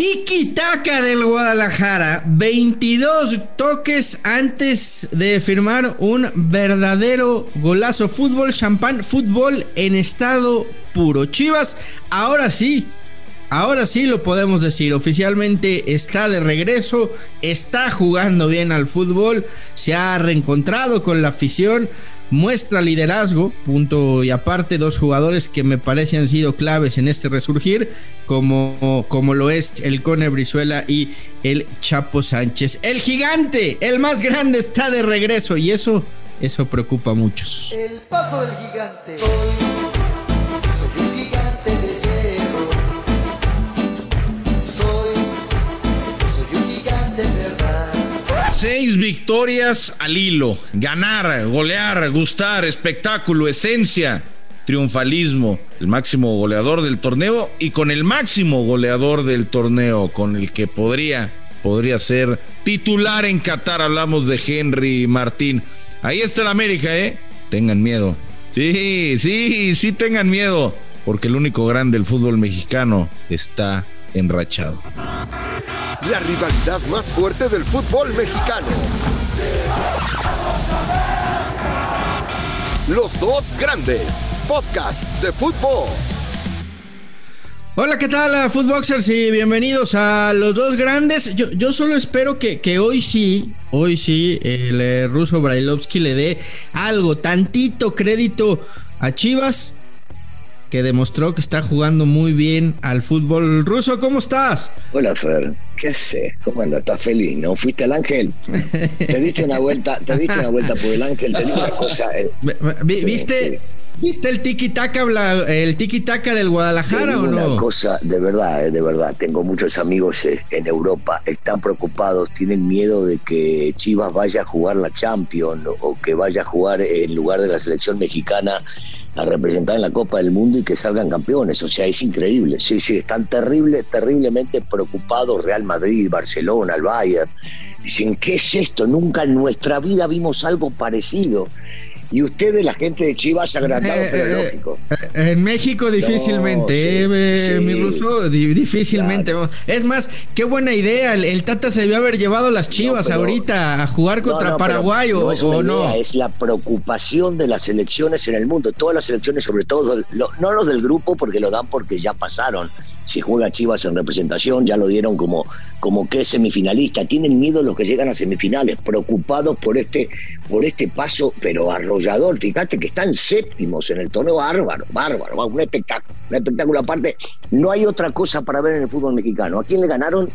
Tiki-taka del Guadalajara, 22 toques antes de firmar un verdadero golazo. Fútbol, champán, fútbol en estado puro. Chivas, ahora sí, ahora sí lo podemos decir. Oficialmente está de regreso, está jugando bien al fútbol, se ha reencontrado con la afición muestra liderazgo, punto y aparte, dos jugadores que me parece han sido claves en este resurgir, como, como lo es el Cone Brizuela y el Chapo Sánchez. El gigante, el más grande, está de regreso y eso, eso preocupa a muchos. El paso del gigante. Seis victorias al hilo. Ganar, golear, gustar, espectáculo, esencia, triunfalismo. El máximo goleador del torneo y con el máximo goleador del torneo, con el que podría, podría ser titular en Qatar. Hablamos de Henry Martín. Ahí está el América, ¿eh? Tengan miedo. Sí, sí, sí tengan miedo. Porque el único grande del fútbol mexicano está enrachado. La rivalidad más fuerte del fútbol mexicano. Los dos grandes. Podcast de fútbol. Hola, ¿qué tal, Footboxers? Y bienvenidos a los dos grandes. Yo, yo solo espero que, que, hoy sí, hoy sí, el eh, ruso Brailovsky le dé algo, tantito crédito a Chivas que demostró que está jugando muy bien al fútbol ruso. ¿Cómo estás? Hola, Fer. ¿Qué haces? ¿Cómo andas? ¿Estás feliz? ¿No fuiste al ángel? Te diste una vuelta, te diste una vuelta por el ángel, te una cosa. Eh, ¿Viste? Sí. ¿Viste el tiki taka el tiki taka del Guadalajara o no? Una cosa, de verdad, eh, de verdad, tengo muchos amigos eh, en Europa, están preocupados, tienen miedo de que Chivas vaya a jugar la Champions o que vaya a jugar en lugar de la selección mexicana a representar en la Copa del Mundo y que salgan campeones. O sea, es increíble. Sí, sí, están terrible, terriblemente preocupados Real Madrid, Barcelona, el Bayern. Dicen, ¿qué es esto? Nunca en nuestra vida vimos algo parecido. Y ustedes, la gente de Chivas, agrandado, eh, pero eh, lógico. Eh, en México difícilmente, no, sí, eh, sí, mi ruso, difícilmente. Claro. Es más, qué buena idea. El, el, Tata se debió haber llevado las Chivas no, pero, ahorita a jugar contra Paraguay o, es o no. no. Es la preocupación de las elecciones en el mundo. Todas las elecciones, sobre todo, lo, no los del grupo, porque lo dan porque ya pasaron si juega Chivas en representación, ya lo dieron como, como que es semifinalista. Tienen miedo los que llegan a semifinales, preocupados por este, por este paso, pero arrollador. Fíjate que están séptimos en el torneo, bárbaro, bárbaro, un espectáculo, un espectáculo aparte. No hay otra cosa para ver en el fútbol mexicano. ¿A quién le ganaron?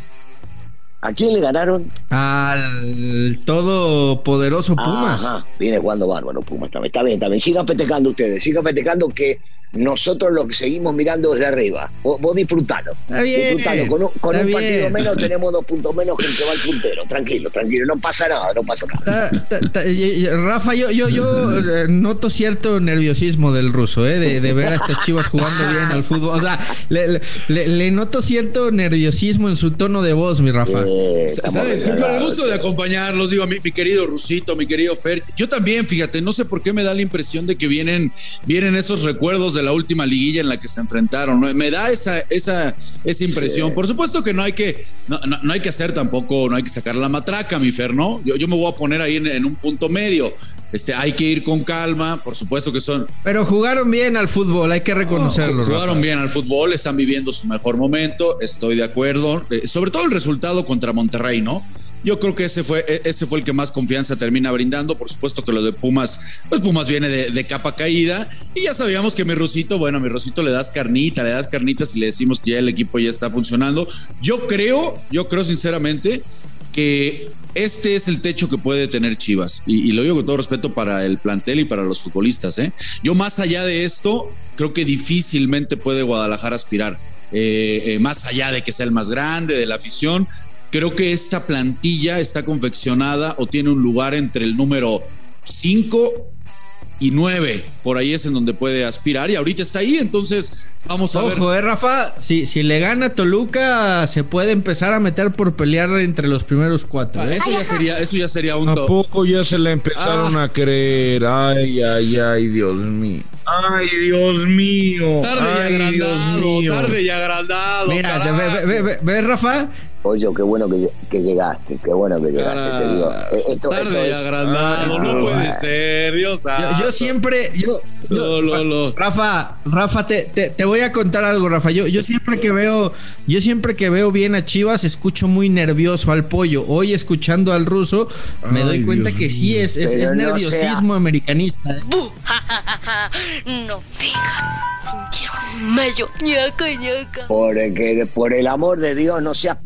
¿A quién le ganaron? Al todopoderoso Pumas. Ajá, viene jugando bárbaro Pumas también. Está bien, está bien. Sigan festejando ustedes, sigan festejando que nosotros lo que seguimos mirando desde arriba. Vos, vos disfrutalo. Está bien, disfrutalo. Con un, con está un partido bien. menos tenemos dos puntos menos que el que va al puntero. Tranquilo, tranquilo. No pasa nada, no pasa nada. Rafa, yo, yo, yo eh, noto cierto nerviosismo del ruso, ¿eh? de, de ver a estas chivas jugando bien al fútbol. O sea, le, le- le noto cierto nerviosismo en su tono de voz, mi Rafa. Eh, ¿Sabes? Con el gusto de acompañarlos, digo, mi, mi querido Rusito, mi querido Fer. Yo también, fíjate, no sé por qué me da la impresión de que vienen, vienen esos recuerdos de la última liguilla en la que se enfrentaron. ¿no? Me da esa, esa, esa impresión. Sí. Por supuesto que no hay que, no, no- no hay que hacer tampoco, no hay que sacar la matraca, mi Fer, ¿no? Yo, yo me voy a poner ahí en, en un punto medio. Este, hay que ir con calma, por supuesto que son, Pero jugaron bien al fútbol, hay que reconocerlo. no, jugaron Rafa. bien al fútbol, están viviendo su mejor momento, estoy de acuerdo. Eh, sobre todo el resultado contra Monterrey, ¿no? Yo creo que ese fue, e- ese fue el que más confianza termina brindando. Por supuesto que lo de Pumas, pues Pumas viene de, capa caída. Y ya sabíamos que mi Rosito, bueno, a mi Rosito le das carnita, le das carnitas y le decimos que ya el equipo ya está funcionando. Yo creo, yo creo sinceramente que este es el techo que puede tener Chivas. Y, y lo digo con todo respeto para el plantel y para los futbolistas. ¿eh? Yo más allá de esto, creo que difícilmente puede Guadalajara aspirar. Eh, eh, más allá de que sea el más grande, de la afición, creo que esta plantilla está confeccionada o tiene un lugar entre el número 5 y 9. Por ahí es en donde puede aspirar y ahorita está ahí. Entonces, vamos a ver. Ojo, eh, Rafa, si, si le gana Toluca, se puede empezar a meter por pelear entre los primeros cuatro. ¿eh? Eso ya sería, eso ya sería un ¿A to- poco ya se la empezaron Ah. a creer? Ay, ay, ay, Dios mío. Ay, Dios mío. Tarde Ay, y agrandado, Dios mío. tarde y agrandado. Mira, ve, ve, ve, ve, Rafa. Oye, qué bueno que, que llegaste, qué bueno que llegaste, te digo. Eh, Esto, tarde esto y es- agrandado, no Ay, puede no. ser, Dios Yo, siempre, yo, yo- No, no, no. Rafa, Rafa, te, te, te voy a contar algo, Rafa. Yo, yo siempre que veo, yo siempre que veo bien a Chivas, escucho muy nervioso al pollo. Hoy escuchando al ruso, me Ay, doy cuenta Dios que sí es, es, no nerviosismo americanista. ¿eh? No fijan, sintieron mello, ñaca, ñaca. Porque, por el amor de Dios, no seas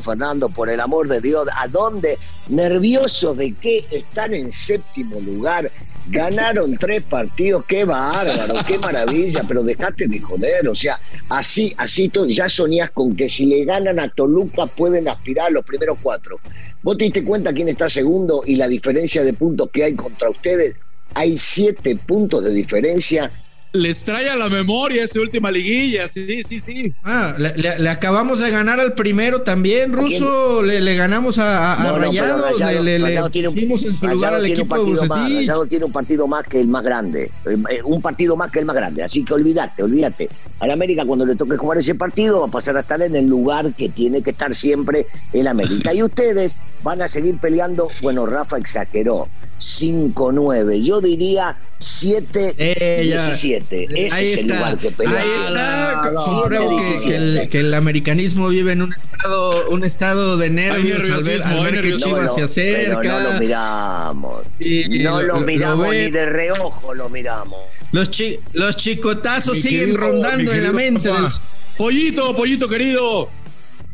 Fernando, por el amor de Dios. ¿A dónde? Nervioso de que están en séptimo lugar. Ganaron tres partidos, qué bárbaro, qué maravilla, pero dejaste de joder, o sea, así, así tú ya soñás con que si le ganan a Toluca pueden aspirar a los primeros cuatro. ¿Vos te diste cuenta quién está segundo y la diferencia de puntos que hay contra ustedes? Hay siete puntos de diferencia Les trae a la memoria esa última liguilla, sí, sí, sí. Ah, le, le- le acabamos de ganar al primero también, ruso. Le, le ganamos a, a- a No, Rayados. Rayado- le, le- le Rayado tiene un- pusimos en su lugar Rayado al tiene un equipo de partido más, Bucetich. Rayado tiene un partido más que el más grande. Eh, Un partido más que el más grande. Así que olvídate, olvídate. Al América, cuando le toque jugar ese partido, va a pasar a estar en el lugar que tiene que estar siempre el América. Y ustedes van a seguir peleando. Bueno, Rafa exageró. 5-9. Yo diría 7-17. Eh, ya. Ese Ahí es el está, lugar que pelea. ahí está. Compruebo que, el, que el americanismo vive en un estado, un estado de nervios al ver, nerviosismo, al ver hay que nerviosismo. Chivas se pero acerca. no lo miramos. y No lo, lo miramos ni de reojo, lo miramos. Los, chi- los chicotazos Mi siguen querido- rondando en la mente. Del- Pollito, pollito querido.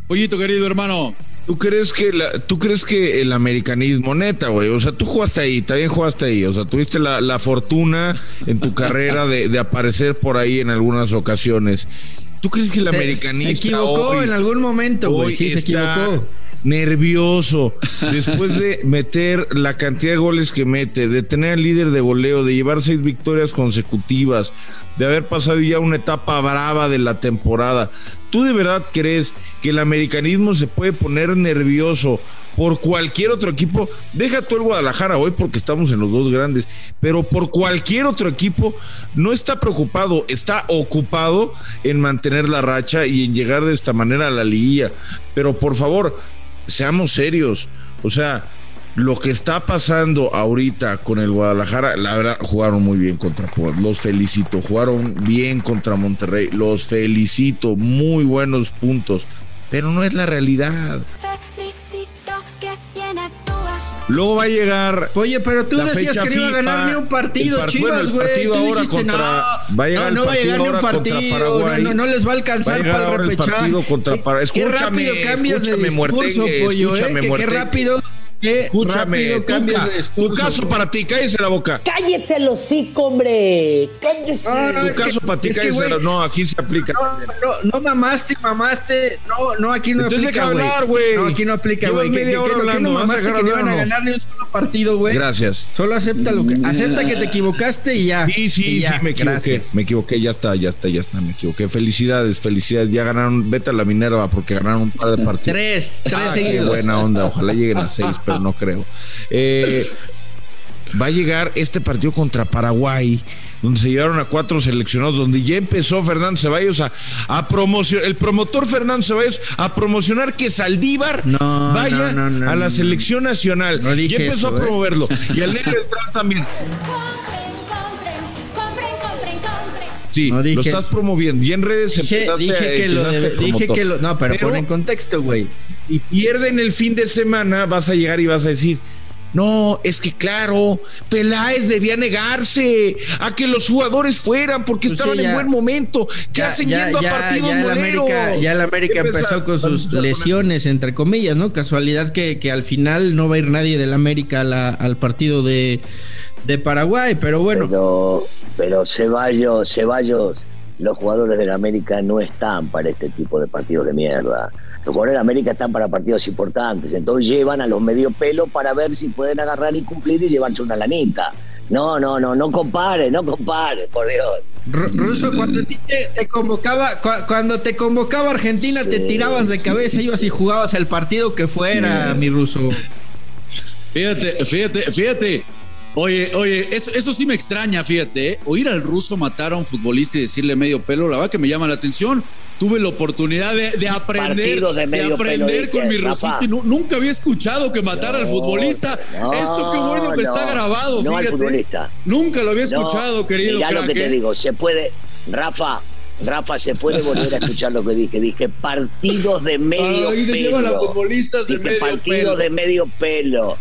Pollito querido, hermano. ¿Tú crees que la, tú crees que el americanismo, neta, güey? O sea, tú jugaste ahí, también jugaste ahí. O sea, tuviste la, la fortuna en tu carrera de, de aparecer por ahí en algunas ocasiones. ¿Tú crees que el americanista Se equivocó hoy- en algún momento, güey. Sí, se equivocó. nervioso después de meter la cantidad de goles que mete, de tener al líder de goleo, de llevar seis victorias consecutivas, de haber pasado ya una etapa brava de la temporada. ¿Tú de verdad crees que el americanismo se puede poner nervioso por cualquier otro equipo? Deja tú el Guadalajara hoy porque estamos en los dos grandes, pero por cualquier otro equipo no está preocupado, está ocupado en mantener la racha y en llegar de esta manera a la liguilla. Pero por favor, seamos serios. O sea, lo que está pasando ahorita con el Guadalajara, la verdad, jugaron muy bien contra Puebla. Los felicito. Jugaron bien contra Monterrey. Los felicito. Muy buenos puntos. Pero no es la realidad. Felicito que bien actúas. Luego va a llegar. Oye, pero tú La decías que no iba a ganar ni un partido, el par- Chivas, el güey. partido Tú ahora dijiste, contra- no, va a llegar no, el no va a partido llegar ni un ahora contra partido, Paraguay. No, no, no les va a alcanzar Va a llegar para ahora el partido contra Qué- Paraguay. Qué Escúchame, rápido cambias de escúchame, discurso, Muertengue, pollo, escúchame, eh. Que qué rápido, qué Escúchame, rápido cambias Tuca, de tu caso para ti, cállese la boca. Cállese el hocico, hombre. Cállese. No, no, Tu es que- caso para ti, es que, cállese güey, la- No, aquí se aplica. No, no, no mamaste, mamaste. No, no, aquí no Entonces aplica, deja güey. hablar, güey. No, aquí no aplica, güey. ¿Qué, qué- qué- qué hablando, no ¿vas a mamaste que no iban a no? ganar ni un solo partido, güey? Gracias. Solo acepta lo que, acepta que te equivocaste y ya. Sí, sí, ya, sí, me equivoqué. gracias. Me equivoqué, ya está, ya está, ya está, me equivoqué. Felicidades, felicidades. Ya ganaron, vete a la Minerva porque ganaron un par de partidos. Tres, tres Ah, qué seguidos. buena onda. Ojalá lleguen a seis, pero no creo. Eh, va a llegar este partido contra Paraguay, donde se llevaron a cuatro seleccionados, donde ya empezó Fernando Ceballos a, a promocionar, el promotor Fernando Ceballos a promocionar que Saldívar No, vaya no, no, no, a la selección nacional. Ya empezó eso, a ¿eh? promoverlo. Y al Negro también. Sí, No dije lo estás promoviendo. Y en redes Dije, dije a- que lo empezaste de- dije que lo. No, pero, Pero- pon en contexto, güey. y pierden el fin de semana, vas a llegar y vas a decir, no, es que claro, Peláez debía negarse a que los jugadores fueran porque Pues sí, estaban en buen momento. ¿Qué Ya- hacen ya- yendo a partidos ya moleros? América, ya el América ¿Qué empezó con sus lesiones, entre comillas, ¿no? Casualidad que, que al final no va a ir nadie del América a la- al partido de, de Paraguay, pero bueno. Pero, pero Ceballos, Ceballos, los jugadores del América no están para este tipo de partidos de mierda. Los jugadores de América están para partidos importantes. Entonces llevan a los medio pelo para ver si pueden agarrar y cumplir y llevarse una lanita. No, no, no, no compare, no compare, por Dios. Ru- Ruso, cuando a ti te, te convocaba, cua- cuando te convocaba Argentina, te tirabas de cabeza, sí, ibas y jugabas el partido que fuera, mi ruso. Fíjate, fíjate, fíjate. Oye, oye, eso, eso sí me extraña, fíjate, ¿eh? oír al ruso matar a un futbolista y decirle medio pelo, la verdad que me llama la atención. Tuve la oportunidad de, de aprender, de de, aprender pelo, con mi dije, rusito Rafa. y nu- nunca había escuchado que matara al futbolista. no, Esto qué bueno que está no, grabado, No al futbolista. Nunca lo había escuchado, querido mirá lo que te digo, se puede, Rafa, Rafa, se puede volver a escuchar lo que dije. Dije partidos de medio Ay, pelo. Dije medio partidos pelo. de medio pelo.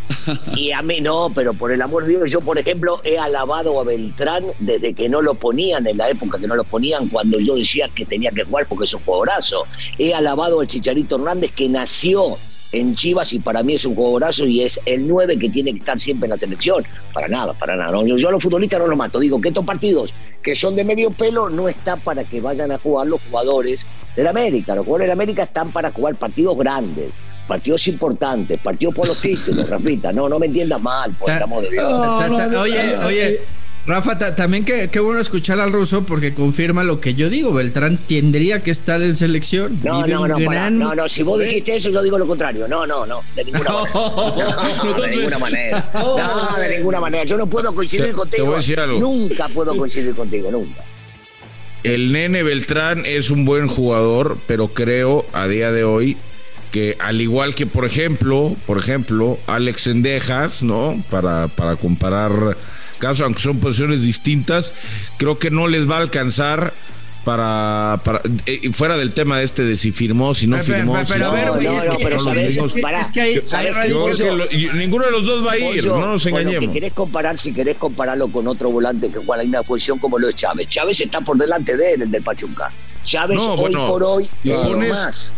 Y a mí no, pero por el amor de Dios, yo por ejemplo he alabado a Beltrán desde que no lo ponían, en la época que no lo ponían, cuando yo decía que tenía que jugar porque es un jugadorazo. He alabado al Chicharito Hernández que nació en Chivas y para mí es un jugadorazo y es el 9 que tiene que estar siempre en la selección. Para nada, para nada. No, yo, yo a los futbolistas no los mato. Digo que estos partidos que son de medio pelo no está para que vayan a jugar los jugadores del América. Los jugadores del América están para jugar partidos grandes, partidos importantes, partidos por los títulos, Rafita. No, no me entiendas mal, por el amor de Dios. Ta- oye, oye, Rafa, ta- también qué, qué bueno escuchar al ruso porque confirma lo que yo digo. Beltrán tendría que estar en selección. No, Vive no, no, pará. gran- no, no, si vos dijiste eso, yo digo lo contrario. No, no, no, de ninguna manera. No, de ninguna manera. No, de ninguna manera. Yo no puedo coincidir Te- te contigo. voy a decir algo. Nunca puedo coincidir contigo, nunca. El nene Beltrán es un buen jugador, pero creo a día de hoy que al igual que por ejemplo, por ejemplo, Alex Sendejas, ¿no? Para, para comparar casos, aunque son posiciones distintas, creo que no les va a alcanzar para, para eh, fuera del tema de este de si firmó, si no Pero, firmó. pero, si pero, a ver, no, güey, no, es no, que, es sabes, que- pará. es que hay, yo que lo- y ninguno de los dos va a ir, no nos con Lo que engañemos. querés comparar, si querés compararlo con otro volante que juega la misma posición como lo es Chávez. Chávez está por delante de él, el del Pachuca. Chávez hoy bueno, por hoy es pones- más.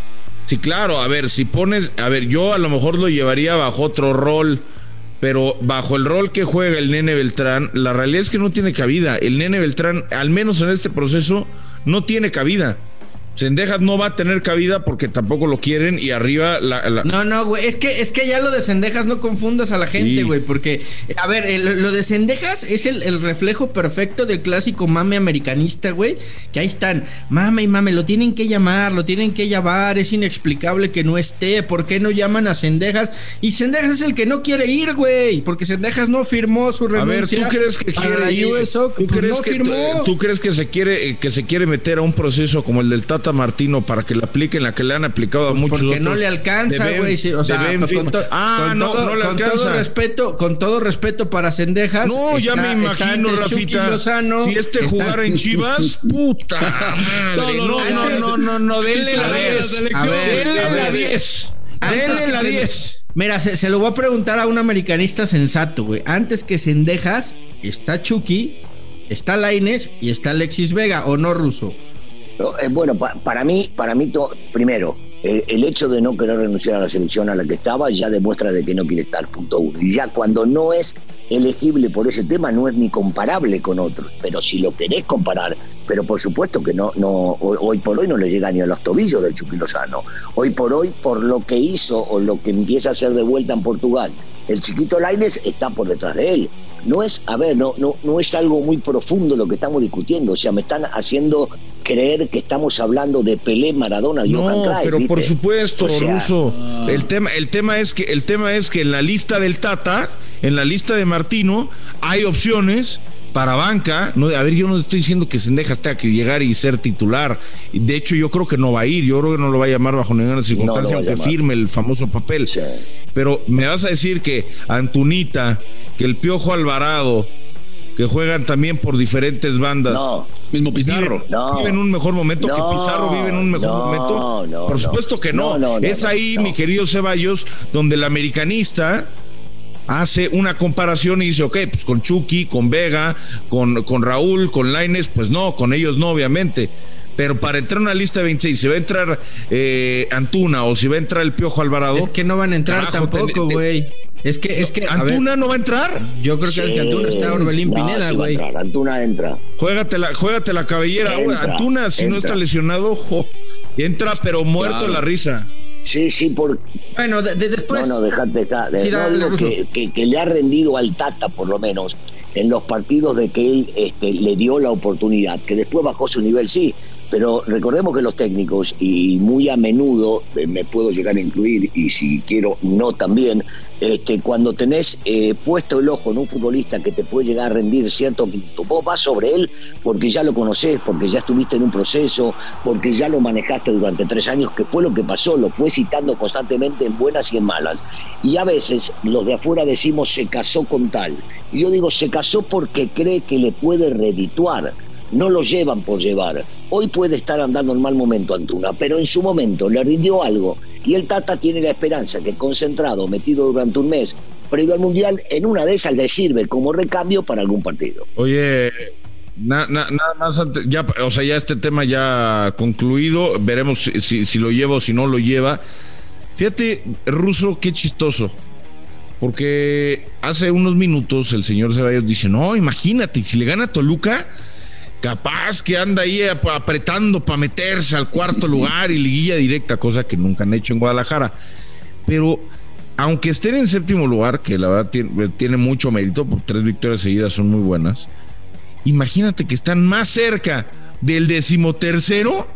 Sí, claro, a ver, si pones, a ver, yo a lo mejor lo llevaría bajo otro rol, pero bajo el rol que juega el nene Beltrán, la realidad es que no tiene cabida. El nene Beltrán, al menos en este proceso, no tiene cabida. Sendejas no va a tener cabida porque tampoco lo quieren y arriba la, la- No, no, güey, es que, es que ya lo de Cendejas no confundas a la gente, Sí. güey, porque, a ver, el- lo de Cendejas es el, el reflejo perfecto del clásico mame americanista, güey, que ahí están, mame y mame, lo tienen que llamar, lo tienen que llamar, es inexplicable que no esté, ¿por qué no llaman a Cendejas? Y Cendejas es el que no quiere ir, güey, porque Cendejas no firmó su A ver, renuncia. ¿tú crees que quiere la ir? ¿Tú Pues crees no que firmó. tú crees que se quiere que se quiere meter a un proceso como el del Tata Martino para que le apliquen la que le han aplicado a Pues muchos porque otros? no le alcanza, güey. O sea, con, to- ah, con no, todo, no le con todo alcanza. respeto, con todo respeto para Cendejas. No, ya me imagino, Rafita. Lozano, si este está- jugara en Chivas, puta madre. No, No, no, no, no, no, denle la de la 10. selección. A ver, Denle la ver. 10. Antes Denle la Cen- 10. Mira, se, se lo voy a preguntar a un americanista sensato, güey. Antes que Cendejas, está Chucky, está Laines y está Alexis Vega, ¿o no, Ruso? Eh, bueno, pa- para mí, para mí primero, el, hecho de no querer renunciar a la selección a la que estaba ya demuestra de que no quiere estar, punto uno. Y ya cuando no es elegible por ese tema, no es ni comparable con otros. Pero si lo querés comparar, pero por supuesto que no, no, hoy, hoy por hoy no le llega ni a los tobillos del Chucky Lozano. Hoy por hoy, por lo que hizo o lo que empieza a hacer de vuelta en Portugal, el chiquito Laines está por detrás de él. No es, a ver, no, no, no es algo muy profundo lo que estamos discutiendo. O sea, me están haciendo creer que estamos hablando de Pelé, Maradona y No, pero por supuesto, O sea, Ruso. El tema, el tema es que, el tema es que en la lista del Tata, en la lista de Martino, hay opciones para banca. No, a ver, yo no estoy diciendo que Sendejas tenga que llegar y ser titular. De hecho, yo creo que no va a ir. Yo creo que no lo va a llamar bajo ninguna circunstancia, a aunque firme el famoso papel. Sí. Pero me vas a decir que Antunita, que el Piojo Alvarado, que juegan también por diferentes bandas. No, Mismo Pizarro. Viven, No. viven un mejor momento, No, que Pizarro vive en un mejor no, momento. no, Por no. supuesto que no. No, no, no, es no, ahí, no. mi querido Ceballos, donde el americanista hace una comparación y dice, ok, pues con Chucky, con Vega, con, con Raúl, con Laines, pues no, con ellos no, obviamente. Pero para entrar a una lista de 26, si va a entrar eh, Antuna o si va a entrar el Piojo Alvarado. Es que no van a entrar Carajo, tampoco, güey. Es que, es que, ver, ¿Antuna no va a entrar? yo creo que el Sí. que Antuna está Orbelín No, Pineda, sí güey. Antuna entra. Juégate la, juégate la cabellera. Entra, Antuna, si no está lesionado, jo, entra, pero muerto Claro. la risa. Sí, sí, por, Bueno, de- de- después. no, no, dejate acá. Sí, no, que- que le ha rendido al Tata, por lo menos, en los partidos de que él este, le dio la oportunidad, que después bajó su nivel, sí, Pero recordemos que los técnicos, y muy a menudo eh, me puedo llegar a incluir, y si quiero no también, este, cuando tenés eh, puesto el ojo en un futbolista que te puede llegar a rendir cierto minuto, vos vas sobre él porque ya lo conocés, porque ya estuviste en un proceso, porque ya lo manejaste durante tres años, que fue lo que pasó, lo fue citando constantemente en buenas y en malas. Y a veces los de afuera decimos se casó con tal. Y yo digo se casó porque cree que le puede redituar no lo llevan por llevar. Hoy puede estar andando en mal momento Antuna, pero en su momento le rindió algo y el Tata tiene la esperanza que concentrado, metido durante un mes, previo al Mundial, en una de esas le sirve como recambio para algún partido. Oye, na- na- nada más, ya, o sea, ya este tema ya concluido, veremos si, si- si lo lleva o si no lo lleva. Fíjate, Ruso, qué chistoso. Porque hace unos minutos el señor Ceballos dice, no, imagínate, si le gana a Toluca, capaz que anda ahí ap- apretando para meterse al cuarto lugar y liguilla directa, cosa que nunca han hecho en Guadalajara. Pero aunque estén en séptimo lugar, que la verdad tiene, tiene mucho mérito, porque tres victorias seguidas son muy buenas, imagínate que están más cerca del decimotercero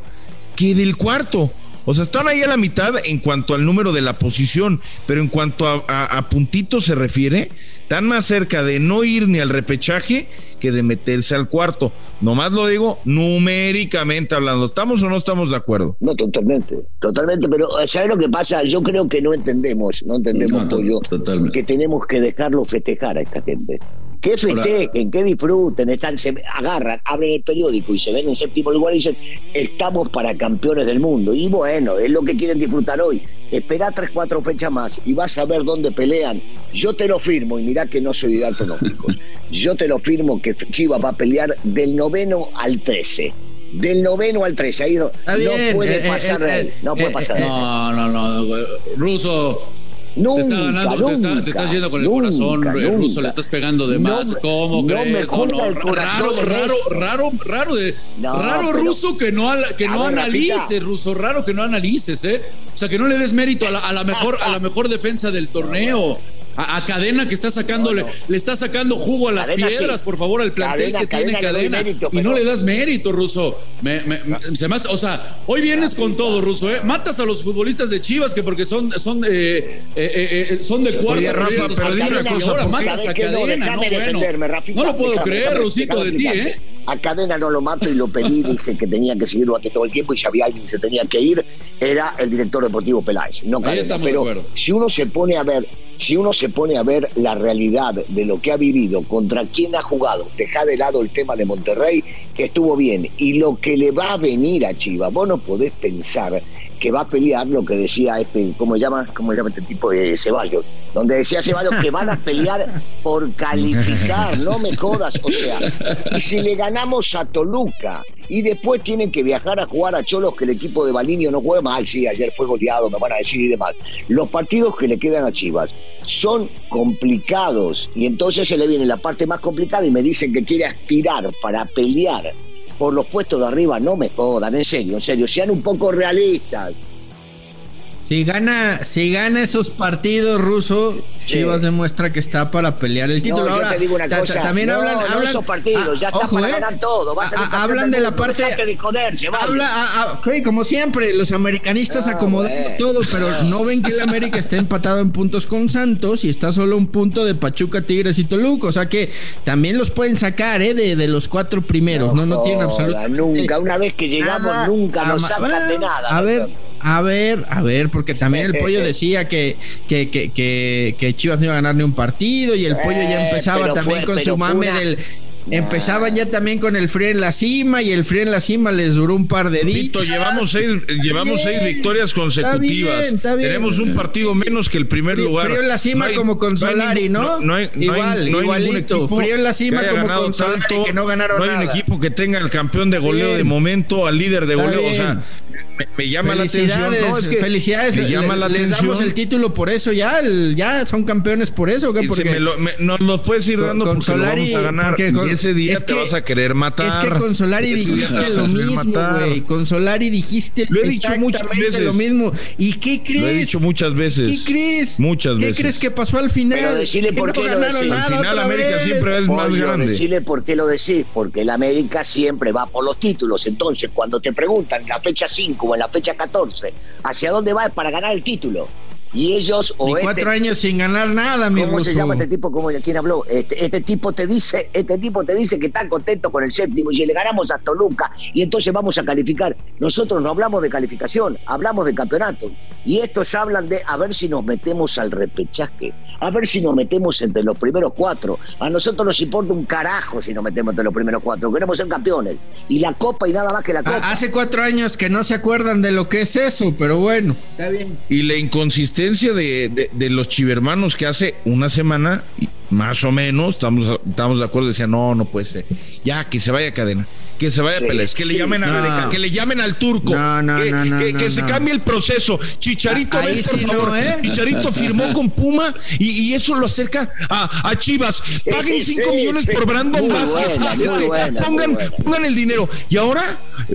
que del cuarto. O sea, están ahí a la mitad en cuanto al número de la posición, pero en cuanto a- a puntitos se refiere, están más cerca de no ir ni al repechaje que de meterse al cuarto. Nomás lo digo numéricamente hablando. ¿Estamos o no estamos de acuerdo? No, totalmente, totalmente, pero ¿sabes lo que pasa? Yo creo que no entendemos, no entendemos, No, Pollo, totalmente. que tenemos que dejarlo festejar a esta gente. Que festejen, que disfruten, están, se agarran, abren el periódico y se ven en séptimo lugar y dicen, estamos para campeones del mundo. Y bueno, es lo que quieren disfrutar hoy. Espera tres, cuatro fechas más y vas a ver dónde pelean. Yo te lo firmo, y mirá que no soy de pronósticos. Yo te lo firmo que Chivas va a pelear del noveno al trece. Del noveno al trece. Ahí no, Está no bien, puede eh, eh, pasar de eh, ahí. No eh, puede eh, pasar de ahí. No, no, no. Ruso, Nunca, te está ganando, te, está- te nunca, estás yendo con el nunca, corazón. Ruso, le estás pegando de No más. me- ¿Cómo no crees? No, no, el raro, raro, raro, raro de No, raro ruso que no que no ver, analices, Rafita. ruso, raro que no analices, eh. O sea, que no le des mérito a la, a la mejor a la mejor defensa del torneo. A, a Cadena que está sacándole, No, no. le está sacando jugo a las Cadena piedras, sí. por favor, al plantel Cadena, que tiene Cadena mérito, y no le das mérito, Ruso. Me, me- me- se me hace- o sea, hoy vienes con todo, Ruso, ¿eh? Matas a los futbolistas de Chivas que porque son, son, eh, eh, eh, eh, son de cuarta. Oye, Rafa, pero dime una cosa, ahora matas a Cadena, ¿no? Bueno, defenderme, no lo puedo déjame, creer, déjame, Rusito, déjame de ti. ¿eh? A Cadena no lo mato y lo pedí, dije que tenía que seguirlo aquí todo el tiempo y si había alguien que se tenía que ir, era el director deportivo Peláez, no Cadena. Pero acuerdo. si uno se pone a ver, si uno se pone a ver la realidad de lo que ha vivido, contra quién ha jugado, deja de lado el tema de Monterrey, que estuvo bien, y lo que le va a venir a Chivas, vos no podés pensar que va a pelear lo que decía este, ¿cómo llama? ¿Cómo llama este tipo de Ceballos? Donde decía Ceballos que van a pelear por calificar, no me jodas, o sea, y si le ganamos a Toluca y después tienen que viajar a jugar a Cholos que el equipo de Balinio no juega mal, sí, ayer fue goleado, me van a decir y demás. Los partidos que le quedan a Chivas son complicados y entonces se le viene la parte más complicada y me dicen que quiere aspirar para pelear por los puestos de arriba, no me jodan, en serio, en serio, sean un poco realistas. Si gana, si gana esos partidos ruso, Sí. Chivas demuestra que está para pelear el título. No, yo Ahora, te digo una ta- ta- cosa, también no, hablan, no hablan esos partidos, ah, ya está ojo, para eh. ganar todo, va a Ah, hablan de la parte de joderse, vale. Habla, ah, ah, ok, como siempre, los americanistas Ah, acomodando todo, pero no ven que el América está empatado en puntos con Santos y está solo un punto de Pachuca, Tigres y Toluca. O sea que también los pueden sacar, ¿eh? De, de los cuatro primeros. No, no, tienen absolutamente. Nunca, una vez que llegamos, nada nunca nos sacan de nada. A ver. A ver, a ver, porque también el pollo decía que, que, que, que, que Chivas no iba a ganar ni un partido y el pollo ya Eh, empezaba también fue- con su mame una- del. Empezaban ya también con el frío en la cima y el frío en la cima les duró un par de días. Pito, llevamos seis, llevamos bien, seis victorias consecutivas. bien, está bien. Tenemos un partido menos que el primer Frío- lugar. frío en la cima hay- como con Solari, ¿no? No, hay, no hay- Igual, no hay ningún igualito. equipo Frío en la cima que haya como ganado con Solari, que no ganaron No hay un nada. equipo que tenga al campeón de goleo Bien. de momento, al líder de Está goleo. O sea. Me, me llama la atención. Felicidades, No, es que felicidades. me le- llama la les atención. damos el título por eso ya, el- ya son campeones por eso, ¿qué? Porque me lo- me- no, nos puedes ir dando con porque lo Solari, vamos a ganar. con- y ese día es te que- vas a querer matar. es que con Solari dijiste lo mismo, güey. Con Solari dijiste Lo he dicho muchas veces. lo mismo. ¿Y qué crees? Lo he dicho muchas veces. ¿Qué crees? Muchas ¿Qué veces. crees que pasó al final? Pero decile Que por no qué lo ganaron decís. nada Al final América vez. siempre es más grande. decile por qué lo decís, porque el América siempre va por los títulos. Entonces, cuando te preguntan la fecha 5 o en la fecha 14, ¿hacia dónde vas para ganar el título? Y ellos o Ni este- cuatro años sin ganar nada, mi ¿Cómo se llama este tipo? ¿Cómo, ¿Quién habló? Este, este tipo te dice, este tipo te dice que está contento con el séptimo y si le ganamos a Toluca y entonces vamos a calificar. Nosotros no hablamos de calificación, hablamos de campeonato. Y estos hablan de a ver si nos metemos al repechaje, a ver si nos metemos entre los primeros cuatro. A nosotros nos importa un carajo si nos metemos entre los primeros cuatro. Queremos ser campeones. Y la copa y nada más que la copa. Ah, Hace cuatro años que no se acuerdan de lo que es eso, pero bueno, está bien. Y la inconsistencia de, de- de los chivermanos que hace una semana, más o menos, estamos, estamos de acuerdo, decían, no, no puede ser. Ya, que se vaya a cadena, que se vaya Sí, a Pérez, que le llamen a. América, No. que le llamen al turco, No, no, que, se cambie el proceso. Chicharito, ahí ven, por sí no, favor. ¿eh? Chicharito firmó con Puma y, y eso lo acerca a, a Chivas. Paguen Sí, 5 sí, millones por Brandon Vázquez. Este, pongan, pongan el dinero. Y ahora,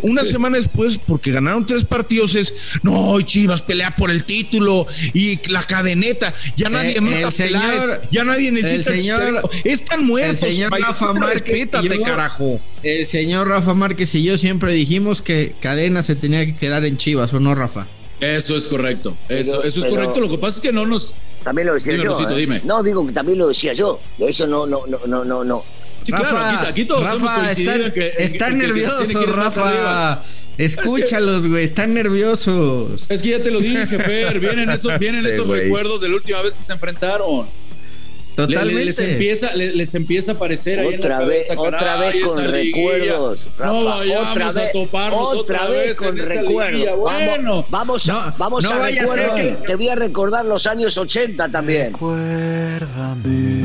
una semana después, porque ganaron tres partidos, es no, Chivas pelea por el título y la cadeneta. Ya nadie Eh, mata Peláez, ya nadie necesita el señor-. Están muertos. el señor Rafa Márquez yo- carajo. El señor Rafa Márquez y yo siempre dijimos que Cadena se tenía que quedar en Chivas, ¿o no, Rafa? Eso es correcto. Eso, Pero- eso es pero- correcto. Lo que pasa es que no nos. También lo decía Dime, yo. Rosito, ¿eh? dime. No, digo que también lo decía yo. De eso no, no, no, no, no, no. Sí, Rafa, claro, aquí, aquí todos hemos Rafa, coincidido están, en que. en- están en que nerviosos, que. Rafa. Escúchalos, güey, están nerviosos. Es que ya te lo dije, Fer. Vienen esos, vienen Sí, esos recuerdos de la última vez que se enfrentaron. Totalmente. les, empieza, le- les empieza a aparecer ahí en la Otra vez, cabeza, otra caray, vez con recuerdos. Rafa, no vayamos otra a vez, toparnos otra, vez, esa recuerdos. Bueno, Vamos, vamos, a, No, vamos no a vaya a ser recuerdos. que- Te voy a recordar los años 80 también. Recuérdame,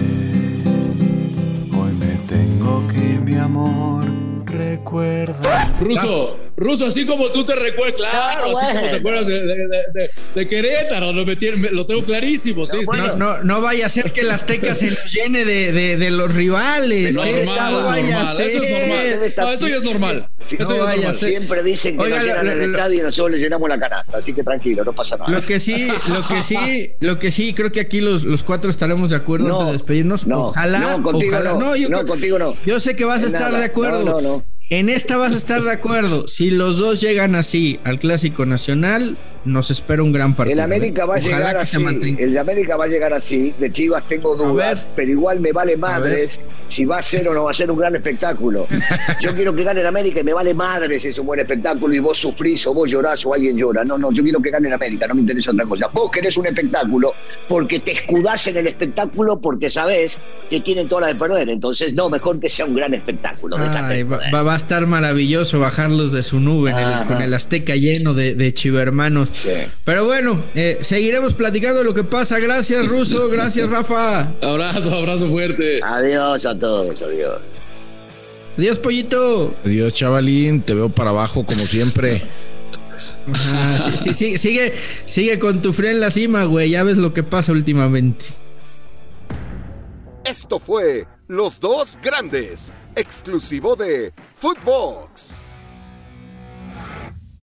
hoy me tengo que ir, mi amor. Recuerda. Ruso, Ruso, así como tú te recuerdas, claro, así como te acuerdas de, de- de- de- de Querétaro, lo, metí- me- lo tengo clarísimo, sí, sí. bueno. No, no, no vaya a ser que el Azteca se nos llene de, de, de los rivales. Es ¿eh? normal, No vaya a normal, eso es ser. normal. No, eso ya es normal. Eso no ya es vaya normal. ser. Siempre dicen que Oiga, no llenan lo- el lo- estadio y nosotros le llenamos la canasta, así que tranquilo, no pasa nada. Lo que sí, lo que sí, lo que sí, creo que aquí los, los cuatro estaremos de acuerdo No, antes de despedirnos. no, ojalá, no, contigo ojalá. no, yo no, creo- contigo no. Yo sé que vas a estar nada. de acuerdo. No, no, no. En esta vas a estar de acuerdo. Si los dos llegan así al clásico nacional, nos espera un gran partido. El América va a ¿eh? Ojalá llegar así. El América va a llegar así. De Chivas tengo dudas, pero igual me vale madres si va a ser o no va a ser un gran espectáculo. Yo quiero que gane el América y me vale madres si es un buen espectáculo y vos sufrís o vos llorás o alguien llora. No, no, yo quiero que gane el América, no me interesa otra cosa. Vos querés un espectáculo porque te escudás en el espectáculo porque sabés que tienen toda la de perder. Entonces, no, mejor que sea un gran espectáculo. Ay, va, va- a estar maravilloso bajarlos de su nube en el- con el Azteca lleno de, de chivermanos. Sí. Pero bueno, eh, seguiremos platicando de lo que pasa. Gracias, Ruso. Gracias, Rafa. Abrazo, abrazo fuerte. Adiós a todos, adiós. Adiós, pollito. Adiós, chavalín. Te veo para abajo como siempre. Ajá, sí, sí, sí, sigue, sigue con tu frío en la cima, güey. Ya ves lo que pasa últimamente. Esto fue Los Dos Grandes, exclusivo de Footbox.